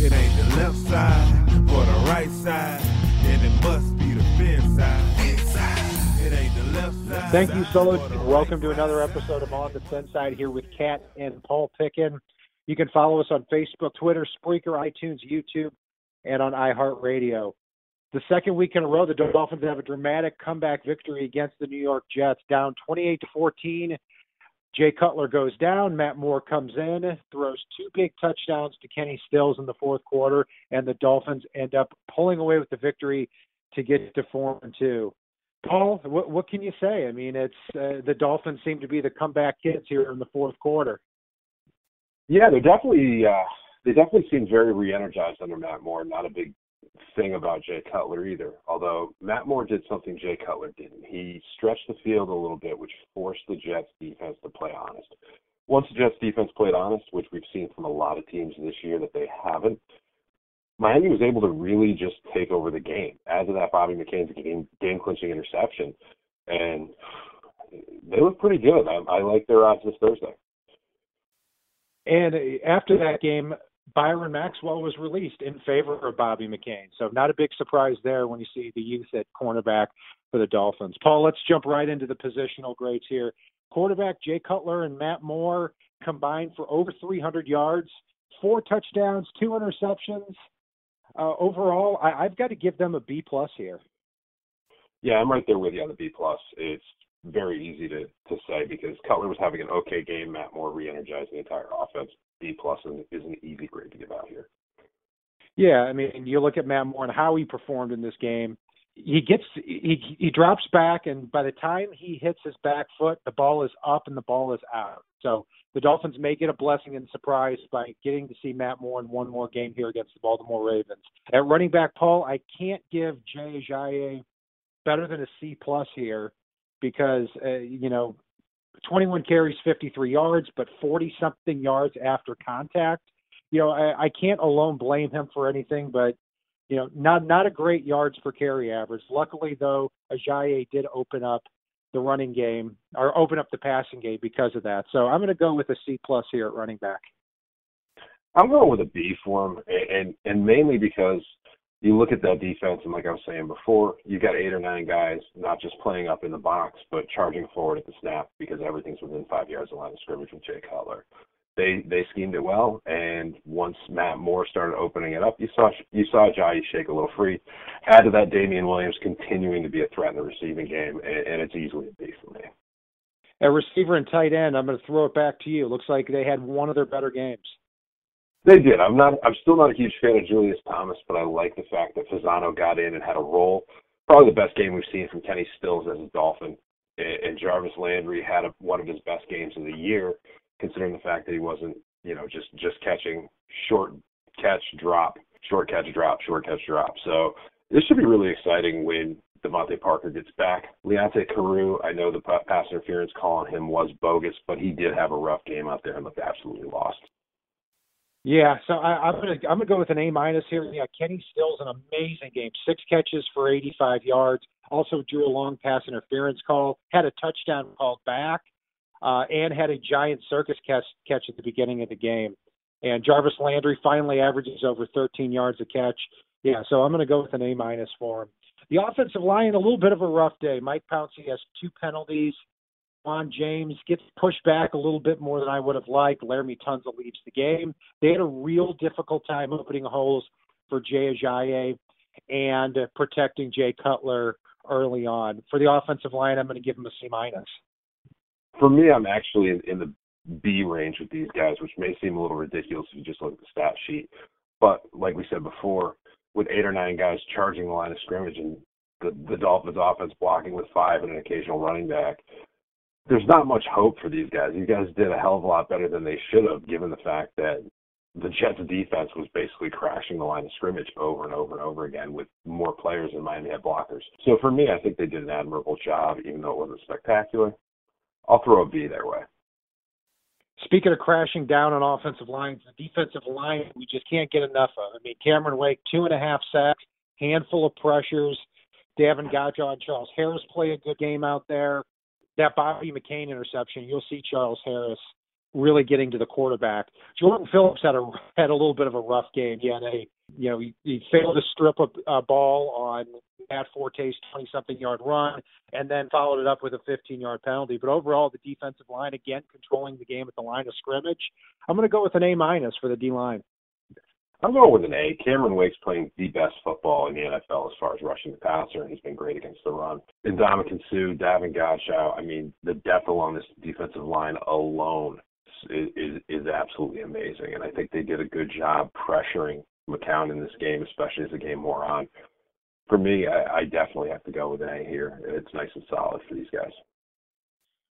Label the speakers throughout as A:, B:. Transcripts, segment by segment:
A: It ain't the left side or the right side, and it must be the fin side. It ain't the left side.
B: Thank you so much, welcome to another episode of On the Fin Side here with Kat and Paul Pickin. You can follow us on Facebook, Twitter, Spreaker, iTunes, YouTube, and on iHeartRadio. The second week in a row, the Dolphins have a dramatic comeback victory against the New York Jets, down 28 to 14. Jay Cutler goes down. Matt Moore comes in, throws two big touchdowns to Kenny Stills in the fourth quarter, and the Dolphins end up pulling away with the victory to get to four and two. Paul, what, what can you say? I mean, it's uh, the Dolphins seem to be the comeback kids here in the fourth quarter.
C: Yeah, they're definitely uh, they definitely seem very re-energized under Matt Moore. Not a big thing about Jay Cutler either. Although Matt Moore did something Jay Cutler didn't. He stretched the field a little bit, which forced the Jets defense to play honest. Once the Jets defense played honest, which we've seen from a lot of teams this year that they haven't, Miami was able to really just take over the game. As of that Bobby McCain's game game clinching interception, and they look pretty good. I, I like their odds this Thursday.
B: And after that game, Byron Maxwell was released in favor of Bobby McCain. So not a big surprise there when you see the youth at cornerback for the Dolphins. Paul, let's jump right into the positional grades here. Quarterback Jay Cutler and Matt Moore combined for over 300 yards, four touchdowns, two interceptions. Uh, overall, I, I've got to give them a B plus here.
C: Yeah, I'm right there with you on the B plus. It's very easy to to say because Cutler was having an okay game. Matt Moore re-energized the entire offense. B plus is an easy grade to give out here.
B: Yeah, I mean, you look at Matt Moore and how he performed in this game. He gets he he drops back, and by the time he hits his back foot, the ball is up and the ball is out. So the Dolphins may get a blessing and surprise by getting to see Matt Moore in one more game here against the Baltimore Ravens. At running back, Paul, I can't give Jay Ajayi better than a C plus here because uh, you know 21 carries, 53 yards, but 40 something yards after contact. You know, I, I can't alone blame him for anything, but you know, not not a great yards per carry average. Luckily, though, Ajayi did open up the running game or open up the passing game because of that. So I'm going to go with a C plus here at running back.
C: I'm going with a B for him, and and mainly because you look at that defense, and like I was saying before, you got eight or nine guys not just playing up in the box, but charging forward at the snap because everything's within five yards of line of scrimmage with Jay Cutler. They they schemed it well, and once Matt Moore started opening it up, you saw you saw Jai shake a little free. Add to that, Damien Williams continuing to be a threat in the receiving game, and, and it's easily a B for me.
B: At receiver and tight end, I'm going to throw it back to you. Looks like they had one of their better games.
C: They did. I'm not. I'm still not a huge fan of Julius Thomas, but I like the fact that Fasano got in and had a role. Probably the best game we've seen from Kenny Stills as a Dolphin, and Jarvis Landry had a, one of his best games of the year, considering the fact that he wasn't, you know, just just catching short catch drop, short catch drop, short catch drop. So this should be really exciting when DeVante Parker gets back. Leonte Carroo, I know the pass interference call on him was bogus, but he did have a rough game out there and looked absolutely lost.
B: Yeah, so I, I'm gonna I'm gonna go with an A minus here. Yeah, Kenny Stills an amazing game, six catches for 85 yards. Also drew a long pass interference call, had a touchdown called back, uh, and had a giant circus catch catch at the beginning of the game. And Jarvis Landry finally averages over 13 yards a catch. Yeah, so I'm to go with an A minus for him. The offensive line, a little bit of a rough day. Mike Pouncey has two penalties. Ja'Wuan James gets pushed back a little bit more than I would have liked. Laremy Tunsil leaves the game. They had a real difficult time opening holes for Jay Ajayi and protecting Jay Cutler early on. For the offensive line, I'm going to give him a C minus.
C: For me, I'm actually in, in the B range with these guys, which may seem a little ridiculous if you just look at the stat sheet. But like we said before, with eight or nine guys charging the line of scrimmage and the, the Dolphins offense blocking with five and an occasional running back, there's not much hope for these guys. These guys did a hell of a lot better than they should have, given the fact that the Jets defense was basically crashing the line of scrimmage over and over and over again with more players than Miami had blockers. So for me, I think they did an admirable job, even though it wasn't spectacular. I'll throw a B their way.
B: Speaking of crashing down on offensive lines, the defensive line we just can't get enough of. I mean, Cameron Wake, two and a half sacks, handful of pressures. Davon Godchaux and Charles Harris play a good game out there. That Bobby McCain interception, you'll see Charles Harris really getting to the quarterback. Jordan Phillips had a had a little bit of a rough game. He had a you know he, he failed to strip a, a ball on Matt Forte's 20 something yard run, and then followed it up with a 15 yard penalty. But overall, the defensive line again controlling the game at the line of scrimmage. I'm going to go with an A minus for the D line.
C: I'm going with an A. Cameron Wake's playing the best football in the NFL as far as rushing the passer, and he's been great against the run. And Ndamukong Suh, Davon Godchaux, I mean, the depth along this defensive line alone is, is is absolutely amazing, and I think they did a good job pressuring McCown in this game, especially as the game wore on. For me, I, I definitely have to go with an A here. It's nice and solid for these guys.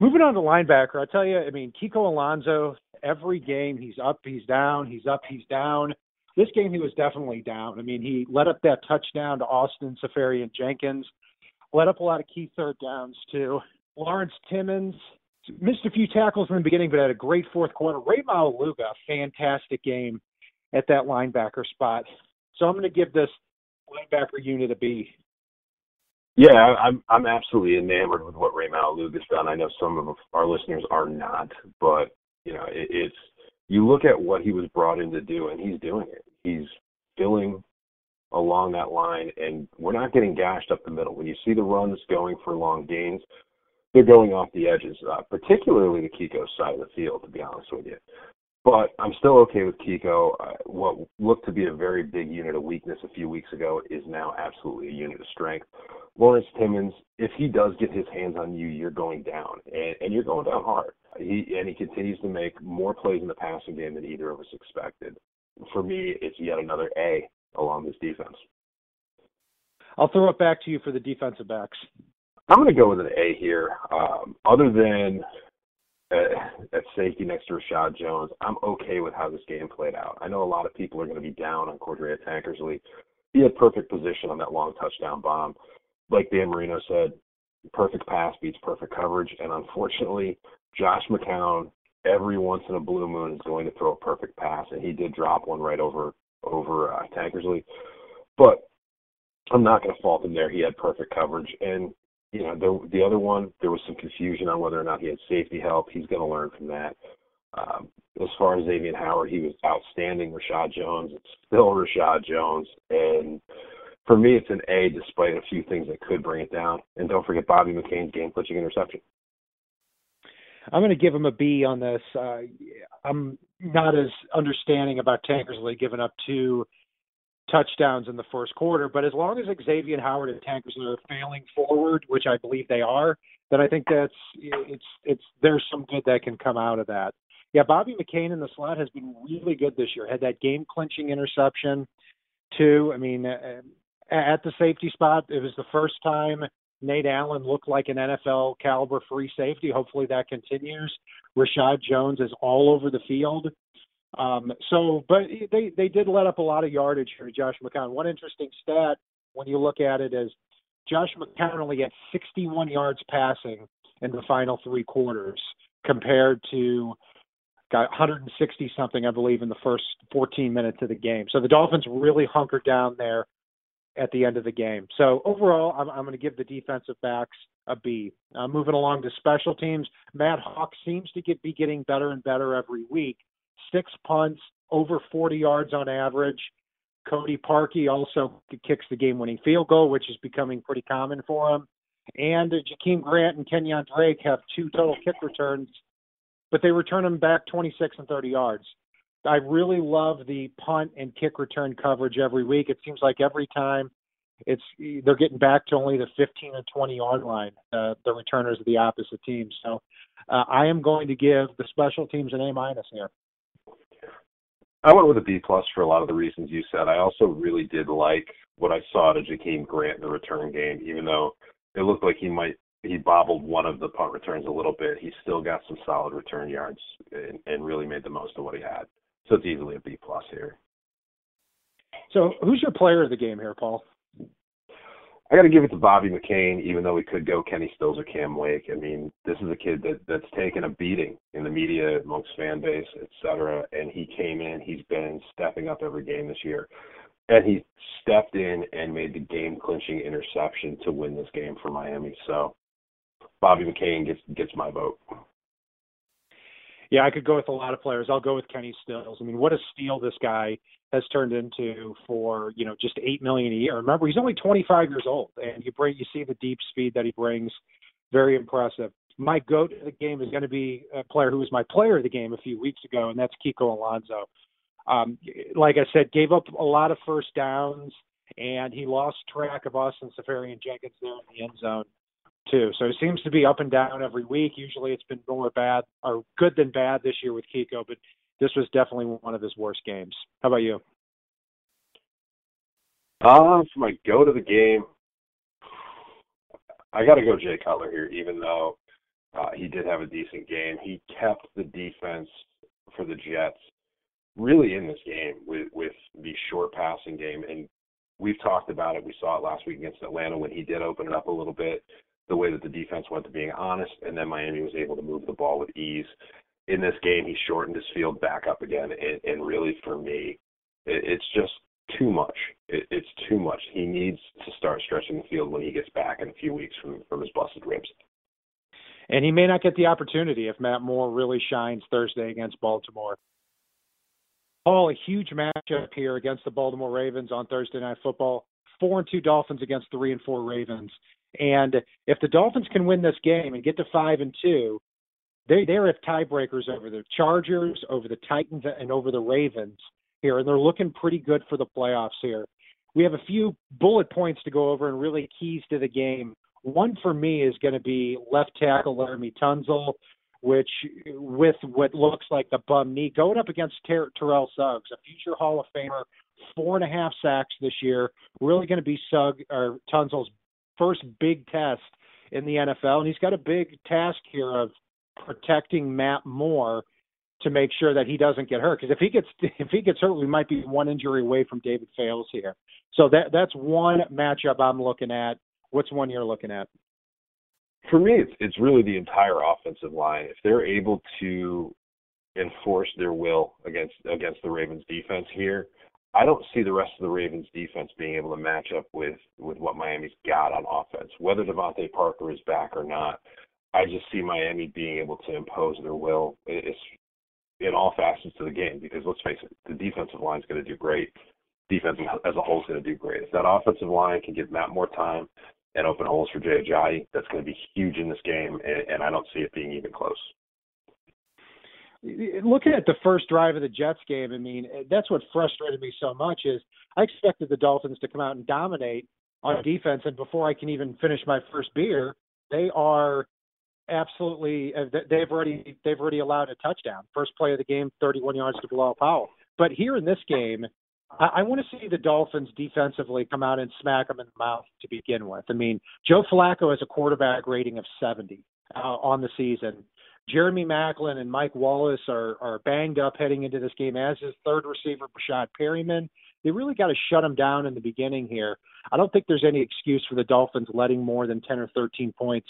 B: Moving on to linebacker, I tell you, I mean, Kiko Alonso, every game he's up, he's down, he's up, he's down. This game he was definitely down. I mean, he let up that touchdown to Austin Seferian-Jenkins, let up a lot of key third downs too. Lawrence Timmons, missed a few tackles in the beginning, but had a great fourth quarter. Rey Maualuga, fantastic game at that linebacker spot. So I'm going to give this linebacker unit a B.
C: Yeah, I'm I'm absolutely enamored with what Rey Maualuga's done. I know some of our listeners are not, but you know it, it's you look at what he was brought in to do, and he's doing it. He's filling along that line, and we're not getting gashed up the middle. When you see the runs going for long gains, they're going off the edges, uh, particularly the Kiko's side of the field, to be honest with you. But I'm still okay with Kiko. Uh, what looked to be a very big unit of weakness a few weeks ago is now absolutely a unit of strength. Lawrence Timmons, if he does get his hands on you, you're going down, and, and you're going down hard. He and he continues to make more plays in the passing game than either of us expected. For me, it's yet another A along this defense.
B: I'll throw it back to you for the defensive backs.
C: I'm going to go with an A here. Um, other than uh, at safety next to Reshad Jones, I'm okay with how this game played out. I know a lot of people are going to be down on Cordrea Tankersley. He had perfect position on that long touchdown bomb. Like Dan Marino said, perfect pass beats perfect coverage. And unfortunately, Josh McCown every once in a blue moon is going to throw a perfect pass, and he did drop one right over over uh, Tankersley. But I'm not going to fault him there. He had perfect coverage, and you know, the the other one, there was some confusion on whether or not he had safety help. He's going to learn from that. Um, as far as Xavier Howard, he was outstanding. Reshad Jones, it's still Reshad Jones, and for me, it's an A, despite a few things that could bring it down. And don't forget Bobby McCain's game-clinching interception.
B: I'm going to give him a B on this. Uh, I'm not as understanding about Tankersley giving up two touchdowns in the first quarter. But as long as Xavier Howard and Tankersley are failing forward, which I believe they are, then I think that's it's it's there's some good that can come out of that. Yeah, Bobby McCain in the slot has been really good this year. Had that game clinching interception too. I mean, uh, at the safety spot, it was the first time Nate Allen looked like an NFL caliber free safety. Hopefully that continues. Reshad Jones is all over the field. Um, so, but they they did let up a lot of yardage for Josh McCown. One interesting stat when you look at it is Josh McCown only had 61 yards passing in the final three quarters compared to got 160 something, I believe, in the first 14 minutes of the game. So the Dolphins really hunkered down there at the end of the game. So overall, I'm, I'm going to give the defensive backs a B. Uh, moving along to special teams, Matt Haack seems to get be getting better and better every week six punts, over 40 yards on average. Cody Parkey also kicks the game-winning field goal, which is becoming pretty common for him. And Jakeem Grant and Kenyan Drake have two total kick returns, but they return them back 26 and 30 yards. I really love the punt and kick return coverage every week. It seems like every time it's they're getting back to only the 15 or 20 yard line, uh, the returners of the opposite team. So uh, I am going to give the special teams an A minus here.
C: I went with a B plus for a lot of the reasons you said. I also really did like what I saw to Jakeem Grant in the return game, even though it looked like he might he bobbled one of the punt returns a little bit. He still got some solid return yards and, and really made the most of what he had. So it's easily a B plus here.
B: So who's your player of the game here, Paul?
C: I got to give it to Bobby McCain, even though we could go Kenny Stills or Cam Wake. I mean, this is a kid that that's taken a beating in the media, amongst fan base, et cetera, and he came in. He's been stepping up every game this year, and he stepped in and made the game clinching interception to win this game for Miami. So, Bobby McCain gets gets my vote.
B: Yeah, I could go with a lot of players. I'll go with Kenny Stills. I mean, what a steal this guy has turned into for you know just eight million a year. Remember, he's only 25 years old, and you bring you see the deep speed that he brings. Very impressive. My goat of the game is going to be a player who was my player of the game a few weeks ago, and that's Kiko Alonso. Um, like I said, gave up a lot of first downs, and he lost track of Austin Seferian-Jenkins there in the end zone too. So it seems to be up and down every week. Usually it's been more bad or good than bad this year with Kiko, but this was definitely one of his worst games. How about you?
C: Uh, for my go to the game, I got to go Jay Cutler here, even though uh, he did have a decent game. He kept the defense for the Jets really in this game with with the short passing game, and we've talked about it. We saw it last week against Atlanta when he did open it up a little bit the way that the defense went to being honest, and then Miami was able to move the ball with ease. In this game, he shortened his field back up again, and, and really for me, it, it's just too much. It, it's too much. He needs to start stretching the field when he gets back in a few weeks from from his busted ribs.
B: And he may not get the opportunity if Matt Moore really shines Thursday against Baltimore. Paul, a huge matchup here against the Baltimore Ravens on Thursday Night Football. Four and two Dolphins against three and four Ravens. And if the Dolphins can win this game and get to five and two, they they have tiebreakers over the Chargers, over the Titans, and over the Ravens here, and they're looking pretty good for the playoffs here. We have a few bullet points to go over and really keys to the game. One for me is going to be left tackle Laremy Tunsil, which with what looks like the bum knee going up against Ter- Terrell Suggs, a future Hall of Famer, four and a half sacks this year. Really going to be Sugg or Tunsil's first big test in the NFL, and he's got a big task here of protecting Matt Moore to make sure that he doesn't get hurt. Because if he gets if he gets hurt, we might be one injury away from David Fales here. So that that's one matchup I'm looking at. What's one you're looking at?
C: For me, it's it's really the entire offensive line. If they're able to enforce their will against against the Ravens defense here, I don't see the rest of the Ravens defense being able to match up with with what Miami's got on offense. Whether DeVante Parker is back or not, I just see Miami being able to impose their will. It's in all facets of the game because let's face it, the defensive line is going to do great. Defense as a whole is going to do great. If that offensive line can give Matt more time and open holes for Jay Ajayi, that's going to be huge in this game, and, and I don't see it being even close
B: looking at the first drive of the Jets game, I mean, that's what frustrated me so much is I expected the Dolphins to come out and dominate on defense, and before I can even finish my first beer, they are absolutely uh, they've already they've already allowed a touchdown. First play of the game, 31 yards to Bilal Powell. But here in this game, I, I want to see the Dolphins defensively come out and smack them in the mouth to begin with. I mean, Joe Flacco has a quarterback rating of 70 uh, on the season. Jeremy Maclin and Mike Wallace are are banged up heading into this game, as is third receiver Breshad Perryman. They really got to shut them down in the beginning here. I don't think there's any excuse for the Dolphins letting more than 10 or 13 points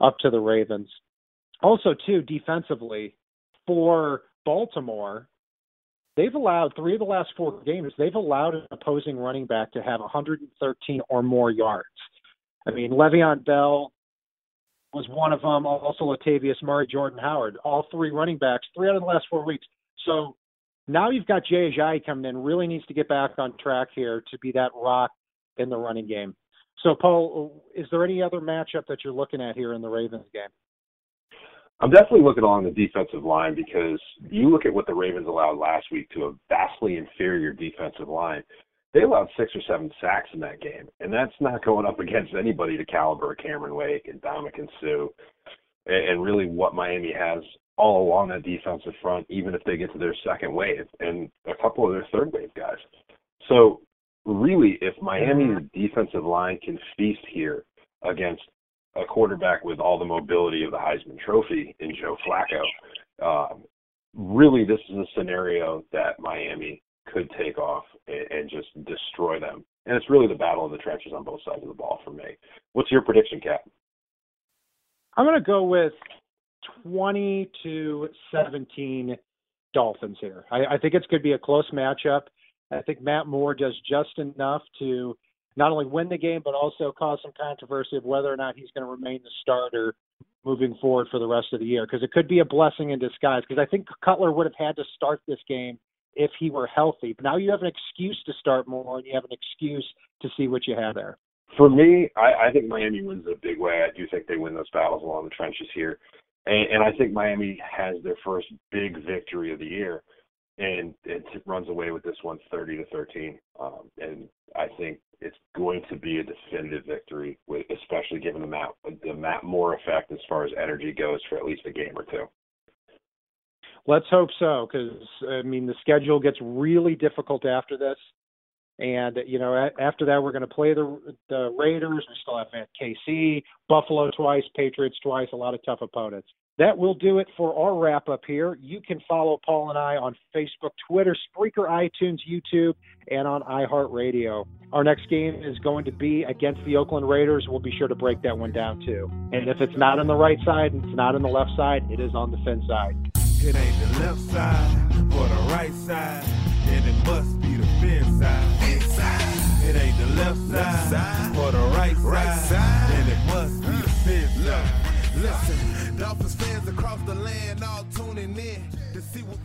B: up to the Ravens. Also, too, defensively, for Baltimore, they've allowed three of the last four games, they've allowed an opposing running back to have 113 or more yards. I mean, Le'Veon Bell, was one of um, them. Also, Latavius Murray, Jordan Howard, all three running backs, three out of the last four weeks. So now you've got Jay Ajayi coming in. Really needs to get back on track here to be that rock in the running game. So, Paul, is there any other matchup that you're looking at here in the Ravens game?
C: I'm definitely looking along the defensive line because you mm-hmm. look at what the Ravens allowed last week to a vastly inferior defensive line they allowed six or seven sacks in that game, and that's not going up against anybody the caliber Cameron Wake and Ndamukong Suh, and really what Miami has all along that defensive front, even if they get to their second wave and a couple of their third wave guys. So really, if Miami's defensive line can feast here against a quarterback with all the mobility of the Heisman Trophy in Joe Flacco, um, really, this is a scenario that Miami could take off and, and just destroy them. And it's really the battle of the trenches on both sides of the ball for me. What's your prediction, Cap?
B: I'm going to go with 20 to 17 Dolphins here. I, I think it's going to be a close matchup. I think Matt Moore does just enough to not only win the game, but also cause some controversy of whether or not he's going to remain the starter moving forward for the rest of the year. Because it could be a blessing in disguise. Because I think Cutler would have had to start this game if he were healthy. But now you have an excuse to start Moore, and you have an excuse to see what you have there.
C: For me, I, I think Miami wins a big way. I do think they win those battles along the trenches here. And, and I think Miami has their first big victory of the year and it runs away with this one 30 to 13. Um, and I think it's going to be a definitive victory, with, especially given the Matt the Matt Moore effect as far as energy goes for at least a game or two.
B: Let's hope so, because I mean the schedule gets really difficult after this, and you know after that we're going to play the the Raiders. We still have KC, Buffalo twice, Patriots twice, a lot of tough opponents that will do it for our wrap up here. You can follow Paul and I on Facebook, Twitter, Spreaker, iTunes, YouTube, and on iHeartRadio. Our next game is going to be against the Oakland Raiders. We'll be sure to break that one down too. And if it's not on the right side and it's not on the left side, it is on the fin side.
A: It ain't the left side or the right side, and it must be the fin side. Inside. It ain't the left side, side or the right, right side, and it must be the fin side. Listen, Dolphins fans across the land all tuning in to see what